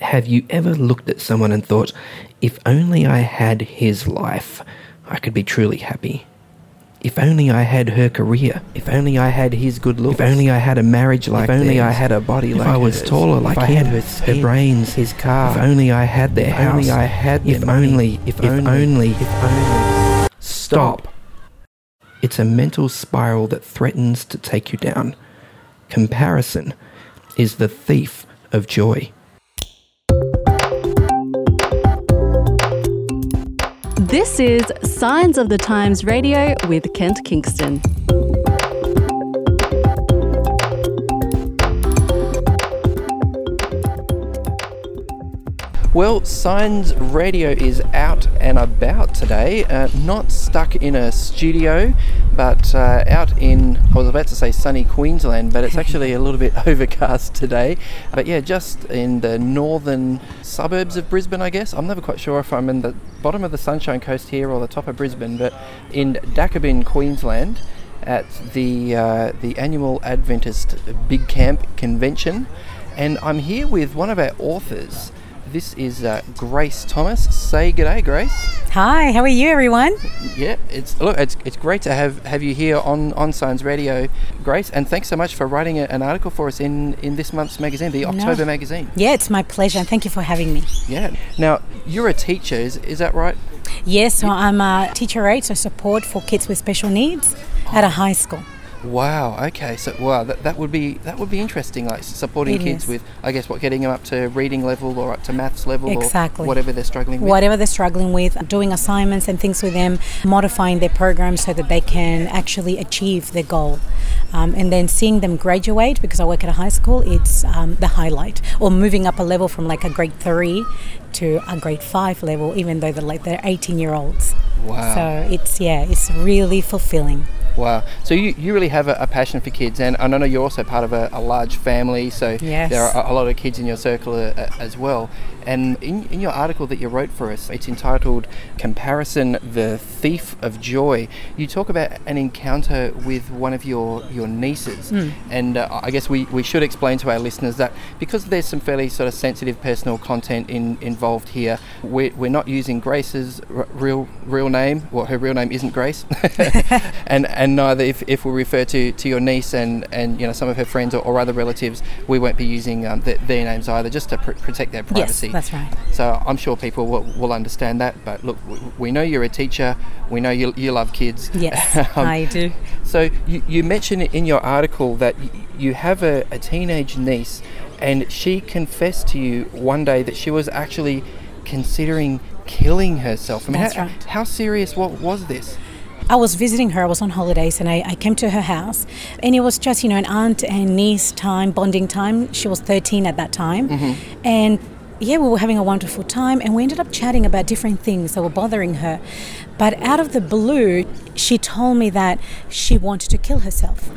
Have you ever looked at someone and thought, if only I had his life, I could be truly happy? If only I had her career. If only I had his good looks. If only I had a marriage like If only I had a body if like I was hers. taller like if I him. had her, skin, her brains, his car. If only I had their if house. Only I had if only, if, if only, only, if only. Stop. It's a mental spiral that threatens to take you down. Comparison is the thief of joy. This is Signs of the Times Radio with Kent Kingston. Well, Signs Radio is out and about today, uh, not stuck in a studio, but uh, out in, I was about to say sunny Queensland, but it's actually a little bit overcast today. But yeah, just in the northern suburbs of Brisbane, I guess. I'm never quite sure if I'm in the bottom of the Sunshine Coast here or the top of Brisbane, but in Dakabin, Queensland at the uh, the annual Adventist Big Camp convention, and I'm here with one of our authors, this is uh, Grace Thomas. Say good day, Grace. Hi, how are you, everyone? Yeah, it's look, it's, it's great to have, have you here on on Signs Radio, Grace, and thanks so much for writing a, an article for us in, in this month's magazine, the October no. magazine. Yeah, it's my pleasure, and thank you for having me. Yeah. Now, you're a teacher, is, is that right? Yes, so I'm a teacher aide, so support for kids with special needs at a high school. Wow. Okay. So wow, that, that would be that would be interesting. Like supporting it kids is. with, I guess, what getting them up to reading level or up to maths level, exactly. or whatever they're struggling with. Whatever they're struggling with, doing assignments and things with them, modifying their program so that they can actually achieve their goal, um, and then seeing them graduate. Because I work at a high school, it's um, the highlight. Or moving up a level from like a grade three to a grade five level, even though they're like they're 18 year olds. Wow. So it's yeah, it's really fulfilling. Wow. So you, you really have a, a, passion for kids, and I know you're also part of a, a large family, so yes. there are a, lot of kids in your circle uh, uh, as well. And in, in your article that you wrote for us, it's entitled Comparison The Thief of Joy. You talk about an encounter with one of your, your nieces. Mm. And uh, I guess we, we should explain to our listeners that because there's some fairly sort of sensitive personal content in, involved here, we're, we're not using Grace's r- real real name. Well, her real name isn't Grace. and and neither if, if we refer to, to your niece and, and you know some of her friends or, or other relatives, we won't be using um, the, their names either, just to pr- protect their privacy. Yes, that's right. So I'm sure people will, will understand that. But look, we know you're a teacher. We know you, you love kids. Yes, um, I do. So you, you mentioned in your article that you have a, a teenage niece, and she confessed to you one day that she was actually considering killing herself. I mean, That's how, right. how serious what was this? I was visiting her, I was on holidays, and I, I, came to her house. And it was just, you know, an aunt and niece time, bonding time. She was 13 at that time. Mm-hmm. And yeah, we were having a wonderful time, and we ended up chatting about different things that were bothering her. But out of the blue, she told me that she wanted to kill herself.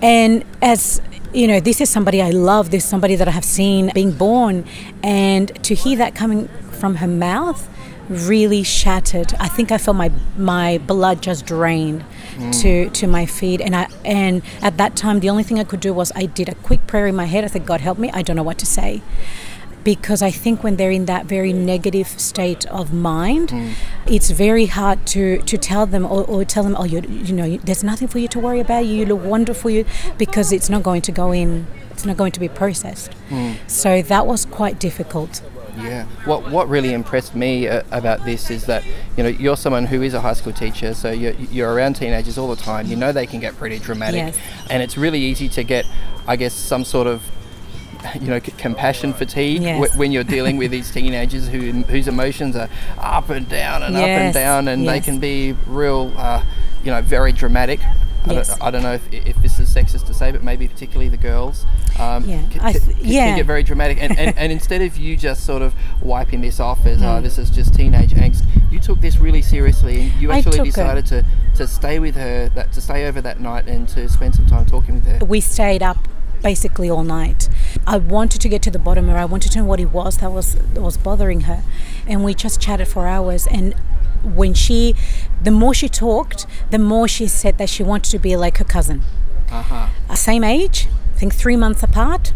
And as you know, this is somebody I love, this is somebody that I have seen being born, and to hear that coming from her mouth really shattered. I think I felt my my blood just drain mm. to to my feet, and I and at that time the only thing I could do was I did a quick prayer in my head. I said, God help me. I don't know what to say. Because I think when they're in that very negative state of mind, mm. it's very hard to, to tell them or, or tell them, oh, you you know, there's nothing for you to worry about. You look wonderful, you because it's not going to go in. It's not going to be processed. Mm. So that was quite difficult. Yeah. What What really impressed me uh, about this is that you know you're someone who is a high school teacher, so you're, you're around teenagers all the time. You know they can get pretty dramatic, yes. and it's really easy to get, I guess, some sort of you know c- compassion fatigue yes. w- when you're dealing with these teenagers who whose emotions are up and down and yes. up and down, and yes. they can be real, uh, you know, very dramatic. I, yes. don't, I don't know if, if this is sexist to say, but maybe particularly the girls um, yeah. c- th- yeah. can get very dramatic. And, and, and, instead of you just sort of wiping this off as, mm. oh, this is just teenage angst, you took this really seriously and you actually decided to, to stay with her, that to stay over that night and to spend some time talking with her. We stayed up basically all night. I wanted to get to the bottom of it. I wanted to know what it was that was that was bothering her, and we just chatted for hours. And when she, the more she talked, the more she said that she wanted to be like her cousin. Uh-huh. Same age, I think three months apart.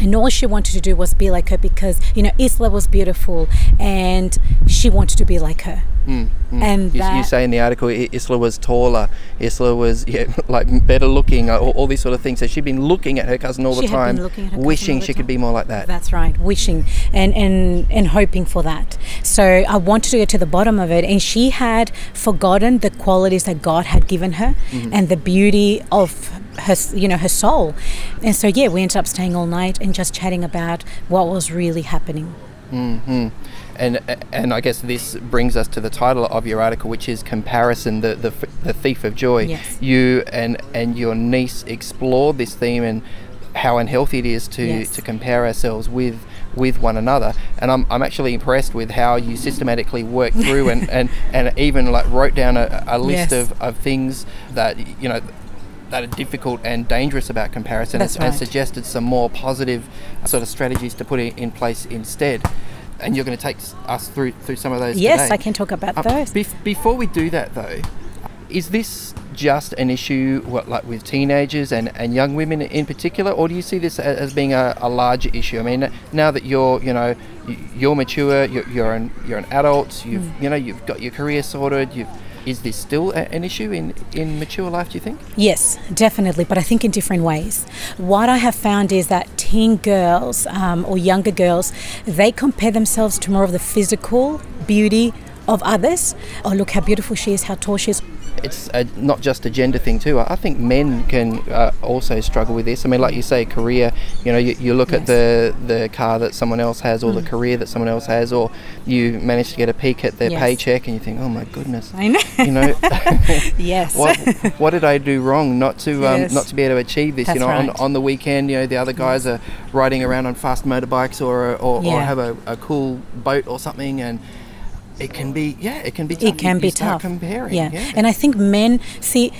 And all she wanted to do was be like her because you know Isla was beautiful and she wanted to be like her. Mm, mm. And you, you say in the article Isla was taller, Isla was yeah, like better looking, all, all these sort of things. So she'd been looking at her cousin all the time, looking at her cousin wishing the she could be more like that. That's right, wishing and, and and hoping for that. So I wanted to get to the bottom of it, and she had forgotten the qualities that God had given her Mm-hmm. and the beauty of her, you know, her soul. And so yeah, we ended up staying all night and just chatting about what was really happening. hmm And and I guess this brings us to the title of your article, which is comparison, the the, the thief of joy. Yes. You and and your niece explored this theme and how unhealthy it is to Yes. to compare ourselves with with one another. And I'm, I'm actually impressed with how you systematically worked through and, and, and even like wrote down a, a list Yes. of, of things that you know that are difficult and dangerous about comparison and, and suggested some more positive sort of strategies to put in, in place instead. And you're going to take us through through some of those. Yes, today. I can talk about Uh, those. bef- before we do that, though, is this just an issue, what, like with teenagers and, and young women in particular, or do you see this as being a, a larger issue? I mean, now that you're, you know, you're mature, you're, you're an you're an adult, you've, Mm. you know, you've got your career sorted. You've, is this still a, an issue in, in mature life? Do you think? Yes, definitely, but I think in different ways. What I have found is that teen girls um, or younger girls, they compare themselves to more of the physical beauty of others. Oh, look how beautiful she is, how tall she is. it's a, not just a gender thing too. I think men can uh, also struggle with this. I mean, like you say, career. You know, you, you look at the the car that someone else has, or the career that someone else has, or you manage to get a peek at their Yes. paycheck, and you think, oh my goodness, I know. you know, yes. what what did I do wrong not to um, Yes. not to be able to achieve this? you know, on, right. on the weekend, you know, the other guys are riding around on fast motorbikes or or, or have a, a cool boat or something, and it can be yeah, it can be tough. it can you, be you tough. comparing. Yeah. and I think men see.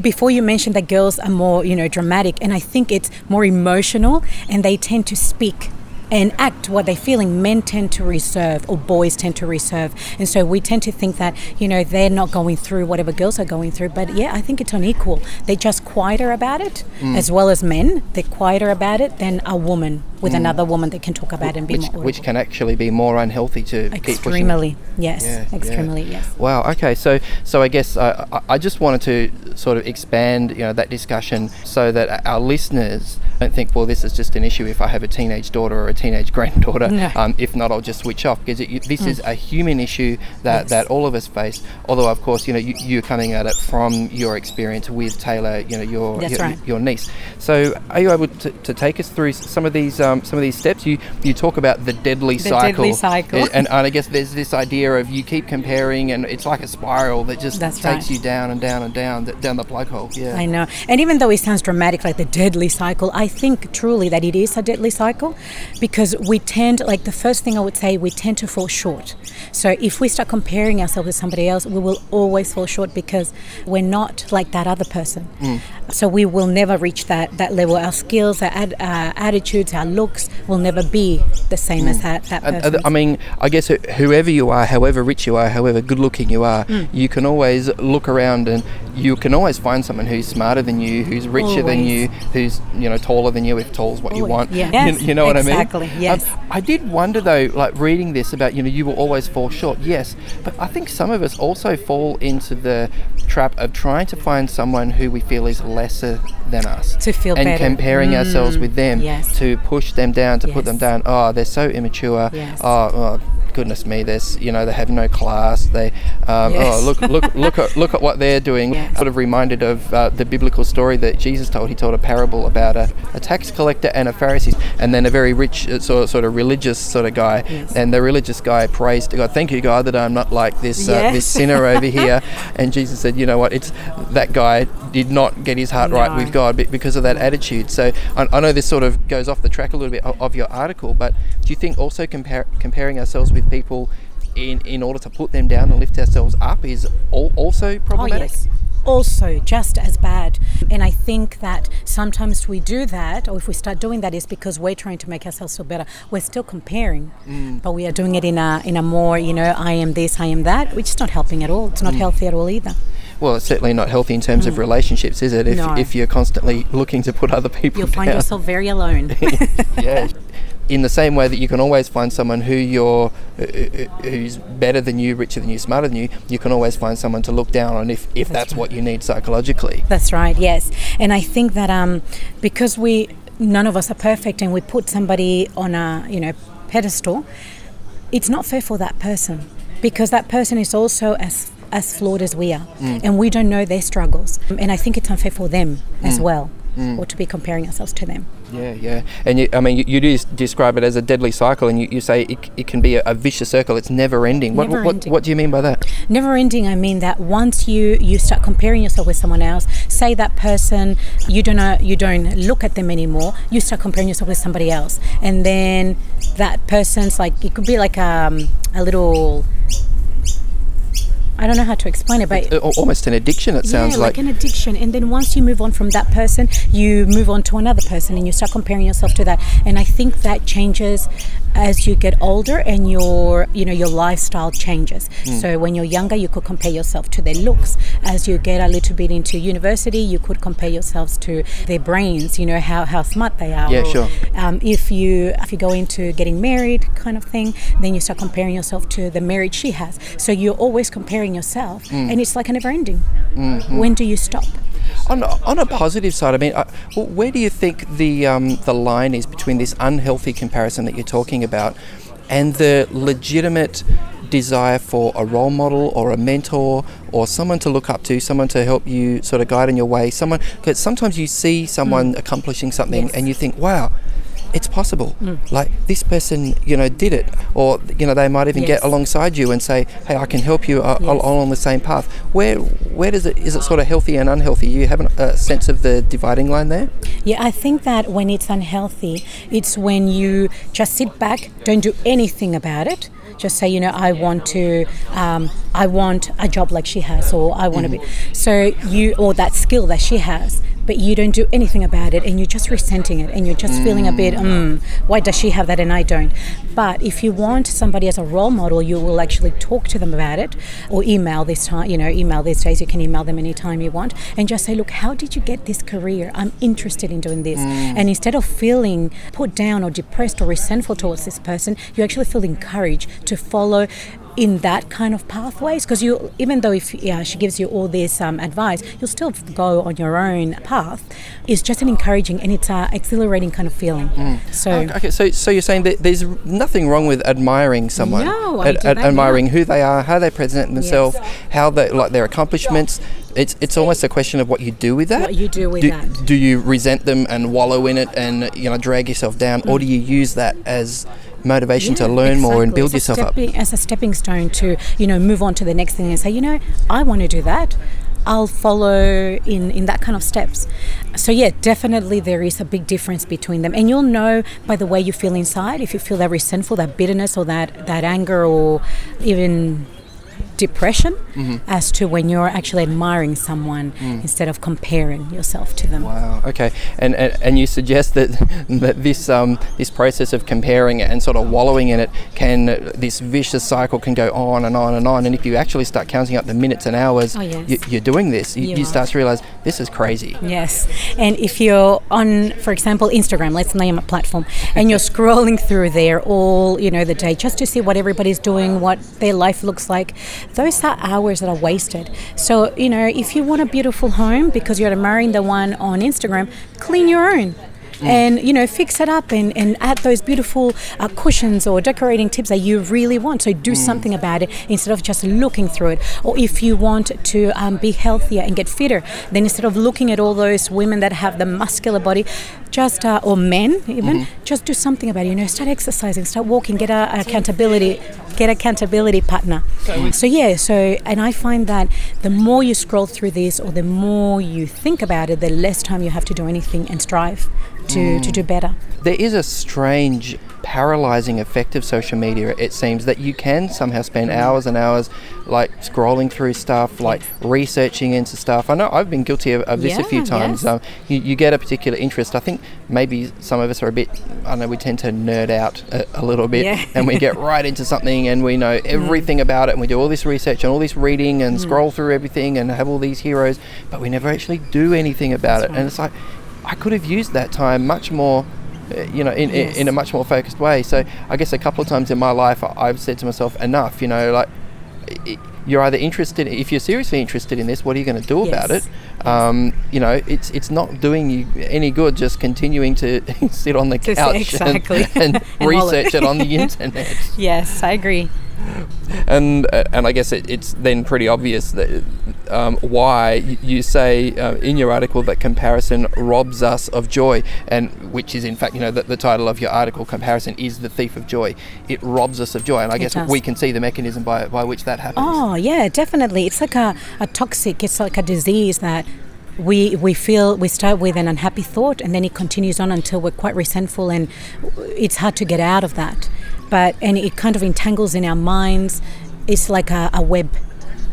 Before you mentioned that girls are more, you know, dramatic, and I think it's more emotional, and they tend to speak and act what they're feeling. Men tend to reserve, or boys tend to reserve, and so we tend to think that you know they're not going through whatever girls are going through. But yeah, I think it's unequal. They're just quieter about it, Mm. as well as men. They're quieter about it than a woman with another woman that can talk about and be Mm. which, more. which can actually be more unhealthy to keep pushing it. extremely, yes, Yeah, yeah. extremely, yes. Wow. Okay. So, so I guess uh, I- I just wanted to sort of expand, you know, that discussion so that our listeners don't think, well, this is just an issue if I have a teenage daughter or a teenage granddaughter. No. Um, if not, I'll just switch off because it, this is a human issue that, Yes. that all of us face. Although, of course, you know, you, you're coming at it from your experience with Taylor, you know, your your, right. your niece. So, are you able to, to take us through some of these um, some of these steps? You you talk about the deadly The cycle. deadly cycle. and, and I guess there's this idea of you keep comparing, and it's like a spiral that just That's takes right. you down and down and down down the plug hole. Yeah. I know. And even though it sounds dramatic, like the deadly cycle, I think truly that it is a deadly cycle because we tend, like the first thing I would say, we tend to fall short. So if we start comparing ourselves with somebody else, we will always fall short because we're not like that other person. Mm. So we will never reach that, that level. Our skills, our ad, uh, attitudes, our looks will never be the same as that, that person. uh, I mean, I guess whoever you are, however rich you are, however good looking you are, Mm. you can always look around and you can always find someone who's smarter than you, who's richer than you, who's you know taller than you if tall's what you want. Yeah. You- Yes, you, know what I mean? exactly, yes. Um, I did wonder though, like reading this about you know you will always fall short. Yes, but I think some of us also fall into the trap of trying to find someone who we feel is lesser than us To feel and better. comparing mm. ourselves with them yes. to push them down to put them down oh they're so immature Yes. oh, oh goodness me there's you know they have no class they um, Yes. oh look look look at look at what they're doing Yes. sort of reminded of uh, the biblical story that Jesus told he told a parable about a, a tax collector and a Pharisee and then a very rich uh, sort of, sort of religious sort of guy Yes. and the religious guy praised to God thank you God that I'm not like this uh, this sinner over here and Jesus said you know what it's that guy did not get his heart right with God be- because of that attitude so I, I know this sort of goes off the track a little bit of, of your article but do you think also compar- comparing ourselves with people in, in order to put them down and lift ourselves up is al- also oh, problematic? Oh, yes. Also, just as bad. And I think that sometimes we do that, or if we start doing that, is because we're trying to make ourselves feel better. We're still comparing, mm. but we are doing it in a in a more, you know, I am this, I am that, which is not helping at all. It's not mm. healthy at all either. Well, it's certainly not healthy in terms of relationships, is it? If, Mm. No. if you're constantly looking to put other people You'll find yourself very alone. yeah. In the same way that you can always find someone who you're uh, uh, who's better than you, richer than you, smarter than you, you can always find someone to look down on if, if that's, right. what you need psychologically. That's right. Yes, and I think that um, because we none of us are perfect, and we put somebody on a you know pedestal, it's not fair for that person because that person is also as as flawed as we are, mm. and we don't know their struggles, and I think it's unfair for them mm. as well, mm. or to be comparing ourselves to them. Yeah, yeah. And you, I mean, you, you do describe it as a deadly cycle, and you, you say it, it can be a, a vicious circle. It's never ending. What, Never what, ending. what do you mean by that? never ending i mean that once you you start comparing yourself with someone else say that person you don't know you don't look at them anymore you start comparing yourself with somebody else and then that person's like it could be like um, a little I don't know how to explain it, but Uh, al- Almost an addiction, it sounds yeah, like, like. an addiction. And then once you move on from that person, you move on to another person, and you start comparing yourself to that. And I think that changes as you get older, and your you know your lifestyle changes. So when you're younger, you could compare yourself to their looks. As you get a little bit into university, you could compare yourselves to their brains. You know how, how smart they are. Yeah, Or, sure. Um, if you if you go into getting married, kind of thing, then you start comparing yourself to the marriage she has. So you're always comparing yourself, Mm. and it's like a never ending. Mm-hmm. When do you stop? On, on a positive side, I mean, uh, where do you think the um, the line is between this unhealthy comparison that you're talking about and the legitimate desire for a role model or a mentor or someone to look up to, someone to help you sort of guide in your way, someone because sometimes you see someone accomplishing something Yes. and you think, wow. It's possible. Mm. Like this person, you know, did it, or you know, they might even get alongside you and say, "Hey, I can help you uh, Yes. along the same path." Where, where does it? Is it sort of healthy and unhealthy? You have a sense of the dividing line there. Yeah, I think that when it's unhealthy, it's when you just sit back, don't do anything about it. Just say, you know, I want to, um, I want a job like she has, or I want to be. So you, or that skill that she has, but you don't do anything about it, and you're just resenting it, and you're just feeling a bit, mm, why does she have that and I don't? But if you want somebody as a role model, you will actually talk to them about it, or email this time. You know, email these days. You can email them anytime you want, and just say, look, how did you get this career? I'm interested in doing this. And instead of feeling put down or depressed or resentful towards this person, you actually feel encouraged to follow in that kind of pathways because you even though if yeah, she gives you all this um, advice you'll still go on your own path it's just an encouraging and it's a exhilarating kind of feeling so Okay, so so you're saying that there's nothing wrong with admiring someone, No, do that, admiring who they are, how they present themselves, Yes. how they like their accomplishments. It's it's almost a question of what you do with that. What you do with do, that. Do you resent them and wallow in it and you know drag yourself down, or do you use that as motivation to. Yeah, learn more and build a yourself up? As a stepping stone to, you know, move on to the next thing and say, you know, I want to do that. I'll follow in, in that kind of steps. So yeah, definitely there is a big difference between them. And you'll know by the way you feel inside, if you feel that resentful, that bitterness or that, that anger or even depression Mm-hmm. as to when you're actually admiring someone Mm. instead of comparing yourself to them. Wow. Okay. And, and and you suggest that that this um this process of comparing and sort of wallowing in it can this vicious cycle can go on and on and on. And if you actually start counting up the minutes and hours Oh, yes. you, you're doing this, you, You you start to realize this is crazy. Yes. And if you're on, for example, Instagram, let's name a platform, and you're scrolling through there all, you know, the day just to see what everybody's doing, what their life looks like, those are hours that are wasted. So, you know, if you want a beautiful home because you're admiring the one on Instagram, clean your own. And you know, fix it up and, and add those beautiful uh, cushions or decorating tips that you really want. So do something about it instead of just looking through it. Or if you want to um, be healthier and get fitter, then instead of looking at all those women that have the muscular body, just uh, or men even, just do something about it. You know, start exercising, start walking, get a, a accountability, get accountability partner. So yeah, so and I find that the more you scroll through this or the more you think about it, the less time you have to do anything and strive to, to do better. There is a strange paralyzing effect of social media. It seems that you can somehow spend mm-hmm. hours and hours like scrolling through stuff, like researching into stuff. I know I've been guilty of, of this a few times. yes. Um, you, you get a particular interest. I think maybe some of us are a bit, I know, we tend to nerd out a, a little bit Yeah. and we get right into something and we know mm. everything about it and we do all this research and all this reading and mm. scroll through everything and have all these heroes, but we never actually do anything about it. And it's like, I could have used that time much more. uh, You know, in, in, Yes. in a much more focused way. So, I guess a couple of times in my life, I've said to myself, "Enough." You know, like you're either interested. If you're seriously interested in this, what are you going to do about it? Yes. Um, you know, it's it's not doing you any good just continuing to sit on the To couch exactly. and, and, And research it on the internet. Yes, I agree. And uh, and I guess it, it's then pretty obvious that um, why you say uh, in your article that comparison robs us of joy, and which is in fact you know the, the title of your article, comparison is the thief of joy. It robs us of joy, and I It guess does. we can see the mechanism by by which that happens. Oh, yeah, definitely. It's like a, a toxic, it's like a disease that we we feel we start with an unhappy thought and then it continues on until we're quite resentful and it's hard to get out of that. But and it kind of entangles in our minds. It's like a, a web,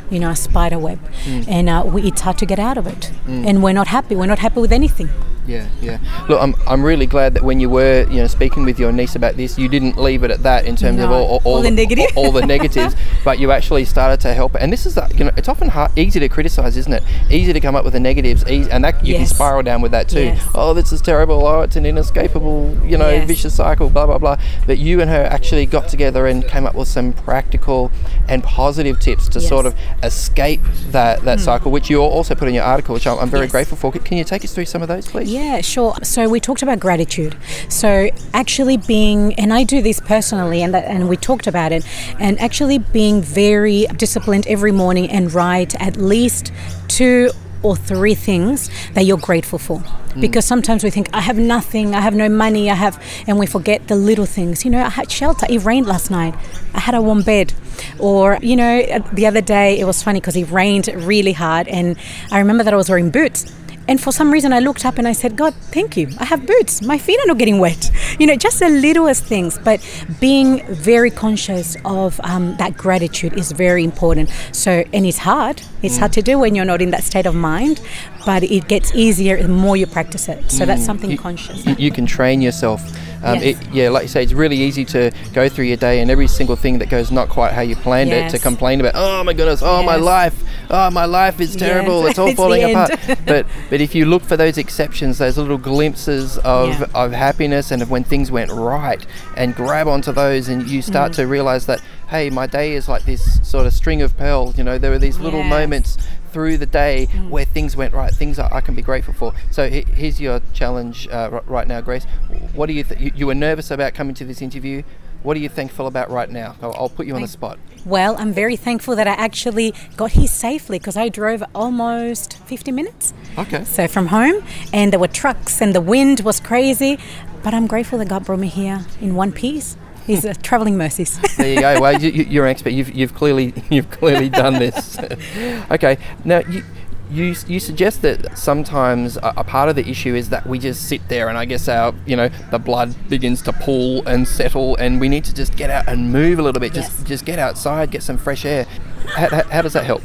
you know, a spider web, and uh, we, it's hard to get out of it. And we're not happy. We're not happy with anything. Yeah, yeah. Look, I'm, I'm really glad that when you were, you know, speaking with your niece about this, you didn't leave it at that in terms of No. all, all, All the negative. all, all the negatives, but you actually started to help. And this is, the, you know, it's often hard, easy to criticize, isn't it? Easy to come up with the negatives, easy, and that you can spiral down with that too. Yes. Oh, this is terrible. Oh, it's an inescapable, you know, Yes. vicious cycle. Blah blah blah. But you and her actually got together and came up with some practical and positive tips to Yes. sort of escape that that hmm. cycle, which you also put in your article, which I'm, I'm very Yes. grateful for. Can you take us through some of those, please? Yeah, sure. So we talked about gratitude. So actually being, and I do this personally, and that, and we talked about it, and actually being very disciplined every morning and write at least two or three things that you're grateful for. Because sometimes we think, I have nothing, I have no money, I have, and we forget the little things. You know, I had shelter, it rained last night, I had a warm bed. Or, you know, uh, the other day it was funny because it rained really hard, and I remember that I was wearing boots. And for some reason, I looked up and I said, God, thank you. I have boots. My feet are not getting wet. You know, just the littlest things. But being very conscious of um, that gratitude is very important. So, and it's hard. It's hard to do when you're not in that state of mind, but it gets easier the more you practice it. So, that's something You- conscious. you, you can train yourself. Um, Yes. it, yeah, like you say, it's really easy to go through your day and every single thing that goes not quite how you planned it to complain about. Oh my goodness! Oh my life! Oh my life is terrible! Yes. It's all It's falling apart. but but if you look for those exceptions, those little glimpses of, Yeah. of happiness and of when things went right, and grab onto those, and you start Mm. to realize that hey, my day is like this sort of string of pearls. You know, there are these little Yes. moments through the day Mm. where things went right, things I, I can be grateful for. So he, here's your challenge uh, r- right now, Grace. What do you, th- you you were nervous about coming to this interview? What are you thankful about right now? I'll, I'll put you on the spot. Well, I'm very thankful that I actually got here safely because I drove almost 50 minutes. Okay. So from home, and there were trucks, and the wind was crazy. But I'm grateful that God brought me here in one piece. He's a traveling mercies. There you go. Well, you, you're an expert. You've, you've clearly you've clearly done this. okay. Now you. You, you suggest that sometimes a, a part of the issue is that we just sit there and I guess our you know the blood begins to pool and settle and we need to just get out and move a little bit just Yes. just get outside get some fresh air how, how, how does that help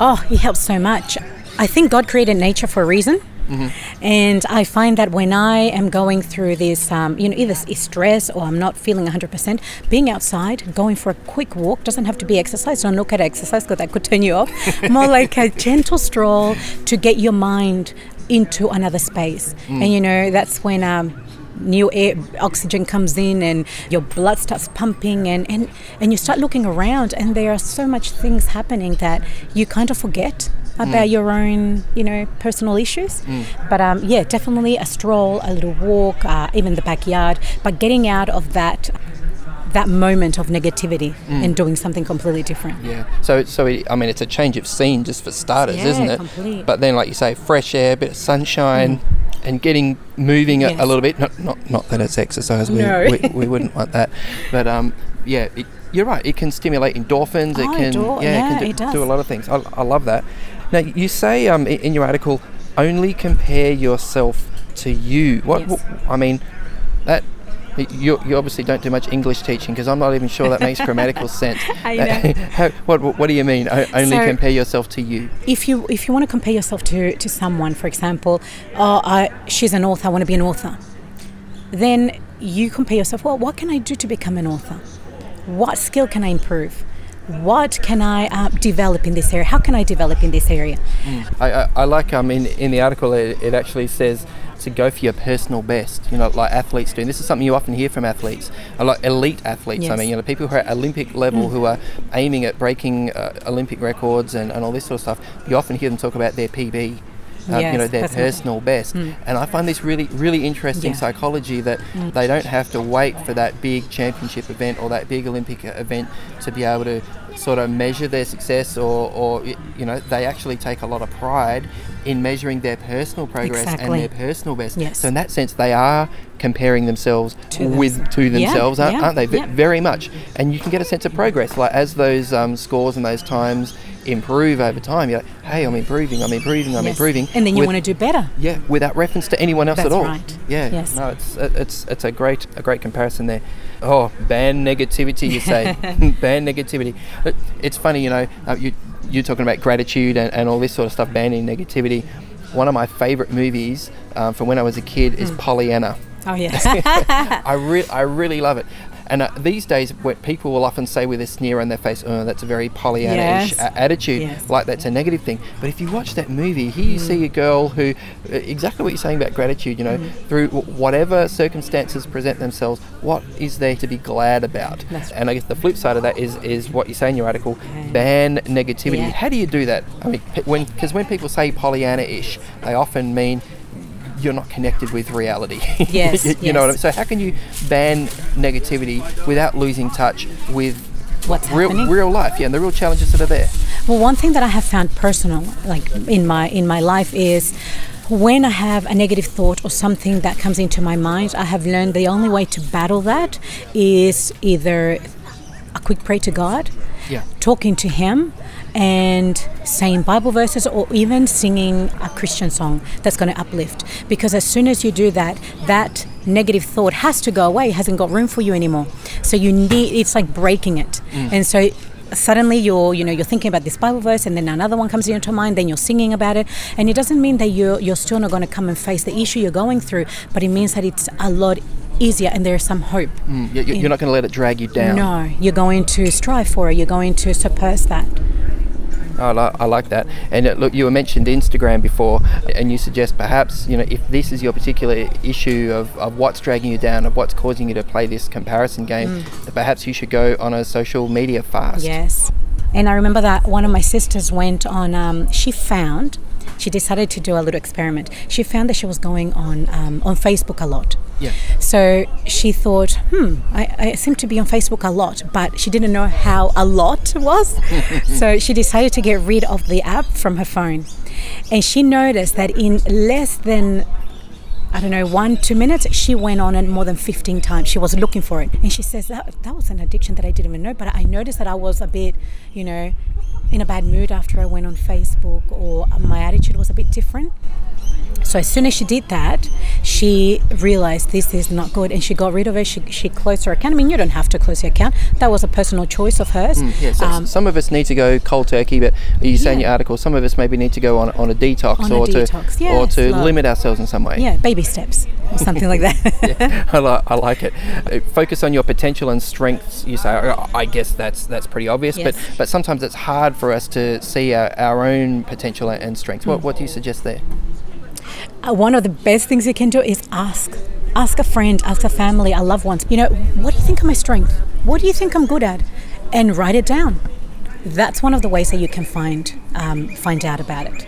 Oh, it helps so much. I think God created nature for a reason. And I find that when I am going through this, um, you know, either stress or I'm not feeling 100%, being outside, going for a quick walk doesn't have to be exercise. Don't look at exercise because that could turn you off. More like a gentle stroll to get your mind into another space. And, you know, that's when. Um, new air oxygen comes in and your blood starts pumping and, and and you start looking around and there are so much things happening that you kind of forget about your own you know personal issues but um, yeah definitely a stroll a little walk uh, even the backyard but getting out of that that moment of negativity and doing something completely different Yeah. So, so it, I mean, it's a change of scene just for starters, Yeah, isn't it? complete. But then, like you say, fresh air, bit of sunshine, and getting moving a, a little bit. Not, not, not that it's exercise. We, No. we, we wouldn't want that. But um, yeah, it, you're right. It can stimulate endorphins. it Oh, can, endor- yeah, yeah, it can do, does. do a lot of things. I, I love that. Now, you say um, in your article, only compare yourself to you. What, Yes. what I mean, that you, you obviously don't do much English teaching because I'm not even sure that makes grammatical sense. Know. How, what, what do you mean? O- Only So- compare yourself to you. if you if you want to compare yourself to to someone, for example, oh, I, she's an author, I want to be an author, then you compare yourself. Well, what can I do to become an author? What skill can I improve? What can I uh, develop in this area? How can I develop in this area? I, I, I like um in, in the article it, it actually says to go for your personal best. You know, like athletes do. And this is something you often hear from athletes, uh, like elite athletes. I mean, you know, people who are at Olympic level who are aiming at breaking uh, Olympic records and, and all this sort of stuff. You often hear them talk about their PB. Uh, you know their personal. best, and I find this really, really interesting Yeah. psychology that they don't have to wait for that big championship event or that big Olympic event to be able to sort of measure their success, or, or you know, they actually take a lot of pride in measuring their personal progress Exactly. and their personal best. Yes. So in that sense, they are comparing themselves To with themselves. to Yeah, themselves, aren't, yeah, aren't they? Yeah. Very much, and you can get a sense of progress. Like as those um, scores and those times improve over time, you're like, hey, I'm improving, I'm improving, I'm Yes. improving. and then you with- want to do better. yeah, without reference to anyone else at all. That's right. Yeah, Yes. no, it's it's it's a great a great comparison there. Oh, ban negativity, you say? ban negativity. It's funny, you know, uh, you you're talking about gratitude and, and all this sort of stuff, banning negativity. One of my favourite movies um, from when I was a kid Hmm. is Pollyanna. Oh yes, I, re- I really love it. And uh, these days, what people will often say with a sneer on their face, "Oh, that's a very Pollyanna-ish Yes. attitude," Yes. like that's a negative thing. But if you watch that movie, here you Mm. see a girl who, uh, exactly what you're saying about gratitude. You know, Mm. through whatever circumstances present themselves, what is there to be glad about? That's And I guess the flip side of that is is what you say in your article: ban negativity. Yeah. How do you do that? I mean, when because when people say Pollyanna-ish, they often mean you're not connected with reality. Yes, you, you know what I mean? So how can you ban negativity without losing touch with What's real, happening? real life? Yeah, and the real challenges that are there. Well, one thing that I have found personal, like in my in my life, is when I have a negative thought or something that comes into my mind, I have learned the only way to battle that is either a quick pray to God, Yeah. talking to Him, and saying Bible verses or even singing a Christian song that's going to uplift. Because as soon as you do that, that negative thought has to go away, it hasn't got room for you anymore. So you need, it's like breaking it. Mm. And so suddenly you're you know you're thinking about this bible verse and then another one comes into mind then you're singing about it and it doesn't mean that you're you're still not going to come and face the issue you're going through but it means that it's a lot easier and there's some hope Mm, you- you- You're not going to let it drag you down. no you're going to strive for it you're going to surpass that I, li- I like that. And uh, look, you were mentioned Instagram before, and you suggest perhaps, you know, if this is your particular issue of, of what's dragging you down, of what's causing you to play this comparison game, that perhaps you should go on a social media fast. Yes. And I remember that one of my sisters went on, um, she found, she decided to do a little experiment. She found that she was going on, um, on Facebook a lot. Yeah. So she thought, hmm, I, I seem to be on Facebook a lot, but she didn't know how a lot was. so she decided to get rid of the app from her phone. And she noticed that in less than I don't know, one, two minutes, she went on it more than 15 times. She was looking for it. And she says, that, that was an addiction that I didn't even know. But I noticed that I was a bit, you know, in a bad mood after I went on Facebook or my attitude was a bit different. So as soon as she did that, she realized this is not good and she got rid of it. She, she closed her account. I mean, you don't have to close your account. That was a personal choice of hers. Yeah, so Um, some of us need to go cold turkey, but you say in your article, some of us maybe need to go on, on a detox On a or detox, to or to limit ourselves in some way. yeah, baby steps or something like that. yeah, I, li- I like it. Uh, Focus on your potential and strengths. You say, I I guess that's that's pretty obvious, but but sometimes it's hard for us to see our, our own potential and strengths. What what do you suggest there? Uh, one of the best things you can do is ask. Ask a friend, ask a family, a loved one. You know, what do you think are my strengths? What do you think I'm good at? And write it down. That's one of the ways that you can find um, find out about it.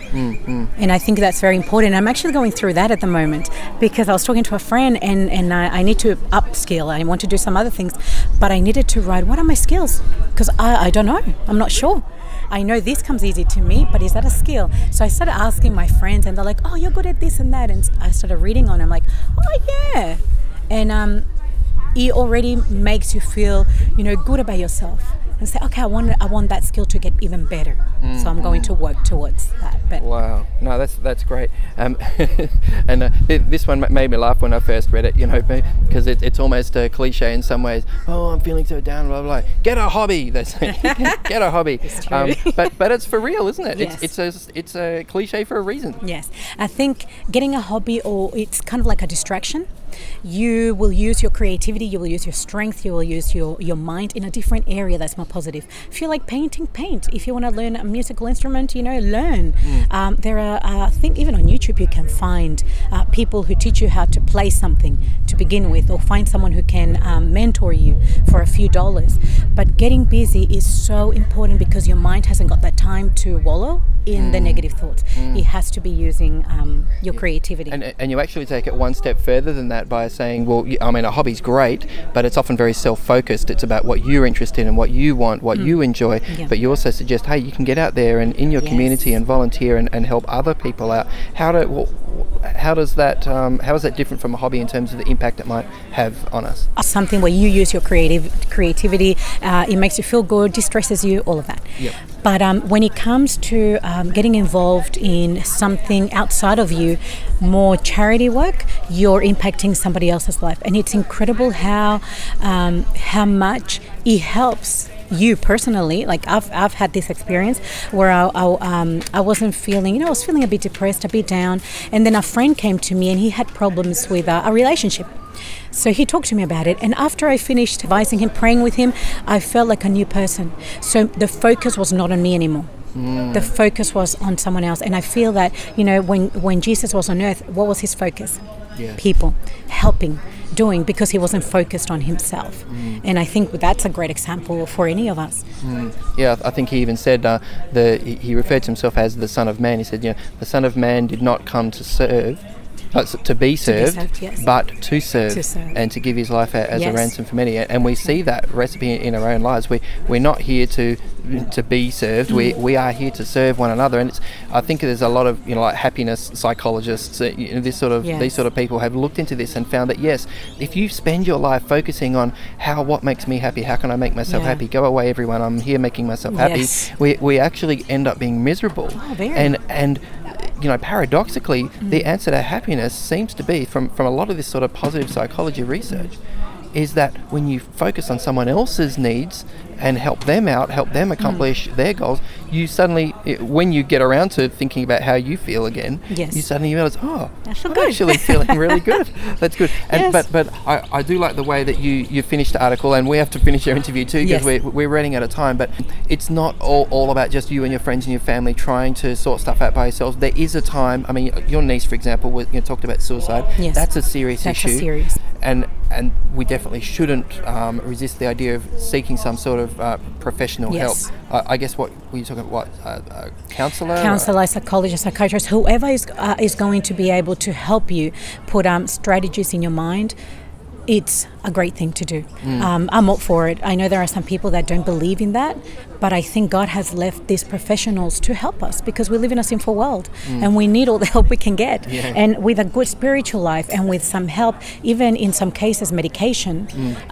And I think that's very important. I'm actually going through that at the moment because I was talking to a friend and, and I, I need to upskill. I want to do some other things, but I needed to write what are my skills? Because I, I don't know. I'm not sure. I know this comes easy to me, but is that a skill? So I started asking my friends, and they're like, "Oh, you're good at this and that." And I started reading on. I'm like, "Oh yeah," and um, it already makes you feel, you know, good about yourself, and say, "Okay, I want, I want that skill to get even better." So I'm going to work towards that. But Wow, no, that's that's great. Um, and uh, th- this one made me laugh when I first read it. You know, because it, it's almost a cliche in some ways. Oh, I'm feeling so down. Blah blah. blah. Get a hobby. They say. Get a hobby. Um, but but it's for real, isn't it? Yes. It's it's a it's a cliche for a reason. Yes, I think getting a hobby or it's kind of like a distraction. You will use your creativity, you will use your strength, you will use your, your mind in a different area that's more positive. If you like painting, paint. If you want to learn a musical instrument, you know, learn. Um, there are, uh, I think, even on YouTube, you can find uh, people who teach you how to play something to begin with, or find someone who can um, mentor you for a few dollars. But getting busy is so important because your mind hasn't got that time to wallow in the negative thoughts. It has to be using um, your creativity. And, and you actually take it one step further than that by saying, well, I mean, a hobby's great, but it's often very self-focused. It's about what you're interested in, and what you want, what mm. you enjoy. Yeah. But you also suggest, hey, you can get out there and in your community and volunteer and, and help other people out. How do, well, how does that, um, how is that different from a hobby in terms of the impact it might have on us? something where you use your creative creativity. Uh, it makes you feel good, distresses you, all of that. Yep. But um, when it comes to um, getting involved in something outside of you, more charity work, you're impacting somebody else's life, and it's incredible how um, how much it helps you personally like I've, I've had this experience where I, I, um, I wasn't feeling you know I was feeling a bit depressed a bit down and then a friend came to me and he had problems with uh, a relationship. So he talked to me about it and after I finished advising him praying with him I felt like a new person. So the focus was not on me anymore. The focus was on someone else and I feel that you know when when Jesus was on earth what was his focus Yeah. people helping doing because he wasn't focused on himself and I think that's a great example for any of us Yeah, I think he even said uh, the he he referred to himself as the Son of Man. He said, you know, the Son of Man did not come to serve, to be served, served, yes. but to serve, To serve. and to give his life a, as a ransom for many. And we see that recipe in our own lives. We we're not here to to be served. Mm. We we are here to serve one another. And it's I think there's a lot of you know like happiness psychologists, uh, you know, this sort of these sort of people have looked into this and found that yes, if you spend your life focusing on how what makes me happy, how can I make myself Yeah. happy, go away everyone, I'm here making myself happy Yes. we, we actually end up being miserable. Oh, very. And and you know, paradoxically, Mm. the answer to happiness seems to be from from a lot of this sort of positive psychology research is that when you focus on someone else's needs and help them out, help them Mm. accomplish their goals, you suddenly, when you get around to thinking about how you feel again, Yes. you suddenly realize, oh, I feel I'm good." actually feeling really good. That's good. And Yes. but but I, I do like the way that you you finished the article, and we have to finish our interview too because Yes. we're, we're running out of time. But it's not all, all about just you and your friends and your family trying to sort stuff out by yourselves. There is a time. I mean, your niece, for example, was, you know, talked about suicide. Yes. That's a serious That's a issue. serious. And and we definitely shouldn't um, resist the idea of seeking some sort of uh, professional Yes. help. I I guess what were you talking about? What uh, a counselor? counselor, psychologist, psychiatrist, whoever is uh, is going to be able to help you put um, strategies in your mind. It's a great thing to do. Um, I'm up for it. I know there are some people that don't believe in that, but I think God has left these professionals to help us because we live in a sinful world and we need all the help we can get. And with a good spiritual life and with some help, even in some cases medication,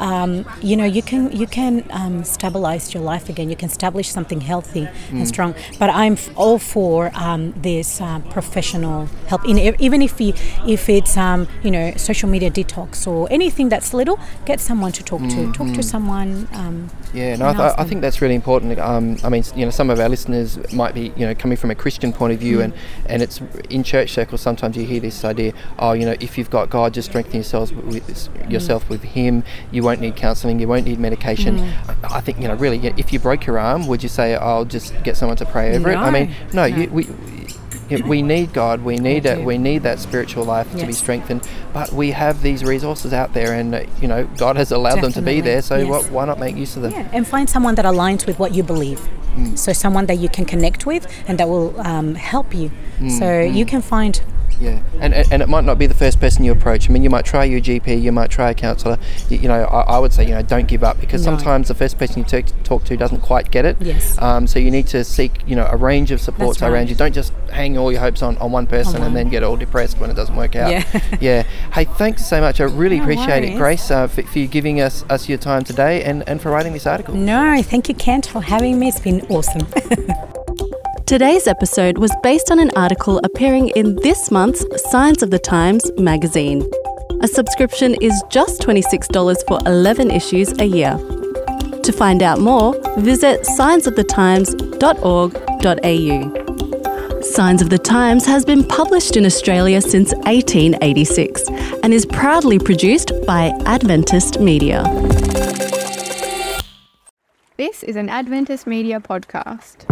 um, you know, you can you can um, stabilize your life again. You can establish something healthy and strong. But I'm all for um, this uh, professional help. In even if you, if it's um, you know social media detox or anything that's little, get someone to talk to. Talk to someone. Um, Yeah, no, I, th- I think that's really important. Um, I mean, you know, some of our listeners might be, you know, coming from a Christian point of view, Mm. and and it's in church circles. Sometimes you hear this idea, oh, you know, if you've got God, just strengthen yourselves with, with Mm. yourself with Him. You won't need counselling. You won't need medication. Mm. I, think, you know, really, if you broke your arm, would you say, I'll just get someone to pray over it? I mean, no, No, You, no. we. We need God. We need We it. We need that spiritual life to be strengthened. But we have these resources out there, and uh, you know God has allowed them to be there. So yes. what, why not make use of them? Yeah, and find someone that aligns with what you believe. So someone that you can connect with and that will um, help you. so you can find. Yeah, and, and and it might not be the first person you approach. I mean, you might try your GP, you might try a counsellor. You, you know, I, I would say, you know, don't give up because No. sometimes the first person you talk, talk to doesn't quite get it. Yes. Um, so you need to seek, you know, a range of supports right. around you. Don't just hang all your hopes on, on one person On and then get all depressed when it doesn't work out. Yeah. yeah. Hey, thanks so much. I really No appreciate it. Grace, uh, for, for you giving us us your time today and, and for writing this article. No, thank you, Kent, for having me. It's been awesome. Today's episode was based on an article appearing in this month's Signs of the Times magazine. A subscription is just $26 for 11 issues a year. To find out more, visit signsofthetimes.org.au. Signs of the Times has been published in Australia since 1886 and is proudly produced by Adventist Media. This is an Adventist Media podcast.